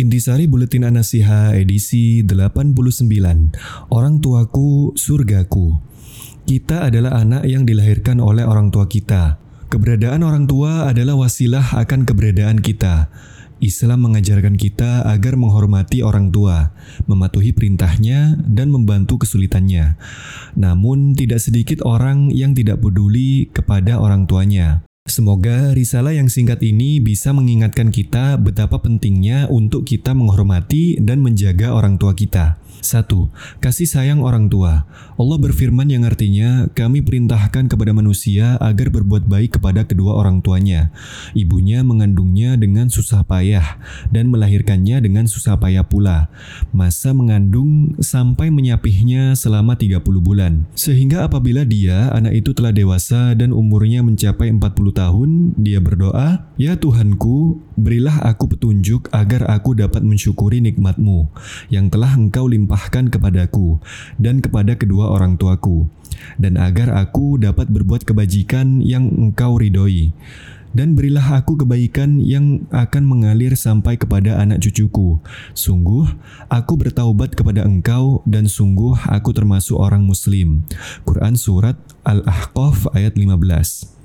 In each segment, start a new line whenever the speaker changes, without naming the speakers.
Intisari Buletin Anasiha edisi 89 Orang tuaku, surgaku Kita adalah anak yang dilahirkan oleh orang tua kita Keberadaan orang tua adalah wasilah akan keberadaan kita Islam mengajarkan kita agar menghormati orang tua, mematuhi perintahnya, dan membantu kesulitannya. Namun, tidak sedikit orang yang tidak peduli kepada orang tuanya. Semoga risalah yang singkat ini bisa mengingatkan kita betapa pentingnya untuk kita menghormati dan menjaga orang tua kita. 1. Kasih sayang orang tua. Allah berfirman yang artinya, kami perintahkan kepada manusia agar berbuat baik kepada kedua orang tuanya. Ibunya mengandungnya dengan susah payah dan melahirkannya dengan susah payah pula. Masa mengandung sampai menyapihnya selama 30 bulan. Sehingga apabila dia, anak itu telah dewasa dan umurnya mencapai 40 tahun, dia berdoa, Ya Tuhanku, berilah aku petunjuk agar aku dapat mensyukuri nikmatmu yang telah engkau limpahkan kepadaku dan kepada kedua orang tuaku, dan agar aku dapat berbuat kebajikan yang engkau ridhoi dan berilah aku kebaikan yang akan mengalir sampai kepada anak cucuku. Sungguh, aku bertaubat kepada engkau dan sungguh aku termasuk orang muslim. Quran Surat Al-Ahqaf ayat 15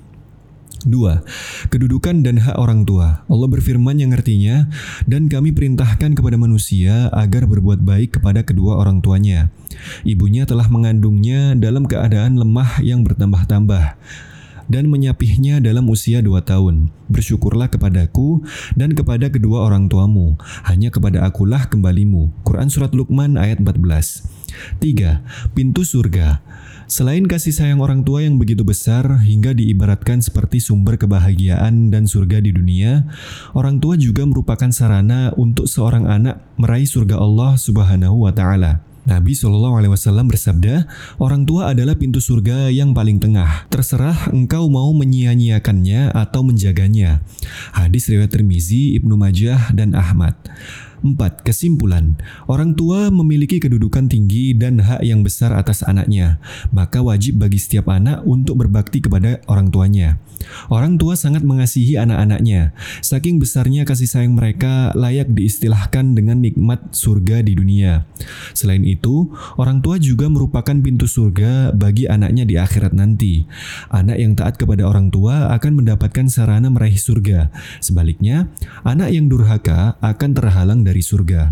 2. Kedudukan dan hak orang tua. Allah berfirman yang artinya, dan kami perintahkan kepada manusia agar berbuat baik kepada kedua orang tuanya. Ibunya telah mengandungnya dalam keadaan lemah yang bertambah-tambah dan menyapihnya dalam usia dua tahun. Bersyukurlah kepadaku dan kepada kedua orang tuamu. Hanya kepada akulah kembalimu. Quran Surat Luqman ayat 14 3. Pintu surga Selain kasih sayang orang tua yang begitu besar hingga diibaratkan seperti sumber kebahagiaan dan surga di dunia, orang tua juga merupakan sarana untuk seorang anak meraih surga Allah Subhanahu wa taala. Nabi Shallallahu Alaihi Wasallam bersabda, orang tua adalah pintu surga yang paling tengah. Terserah engkau mau menyia-nyiakannya atau menjaganya. Hadis riwayat Tirmizi, Ibnu Majah, dan Ahmad. 4. Kesimpulan, orang tua memiliki kedudukan tinggi dan hak yang besar atas anaknya, maka wajib bagi setiap anak untuk berbakti kepada orang tuanya. Orang tua sangat mengasihi anak-anaknya, saking besarnya kasih sayang mereka layak diistilahkan dengan nikmat surga di dunia. Selain itu, orang tua juga merupakan pintu surga bagi anaknya di akhirat nanti. Anak yang taat kepada orang tua akan mendapatkan sarana meraih surga. Sebaliknya, anak yang durhaka akan terhalang dari surga.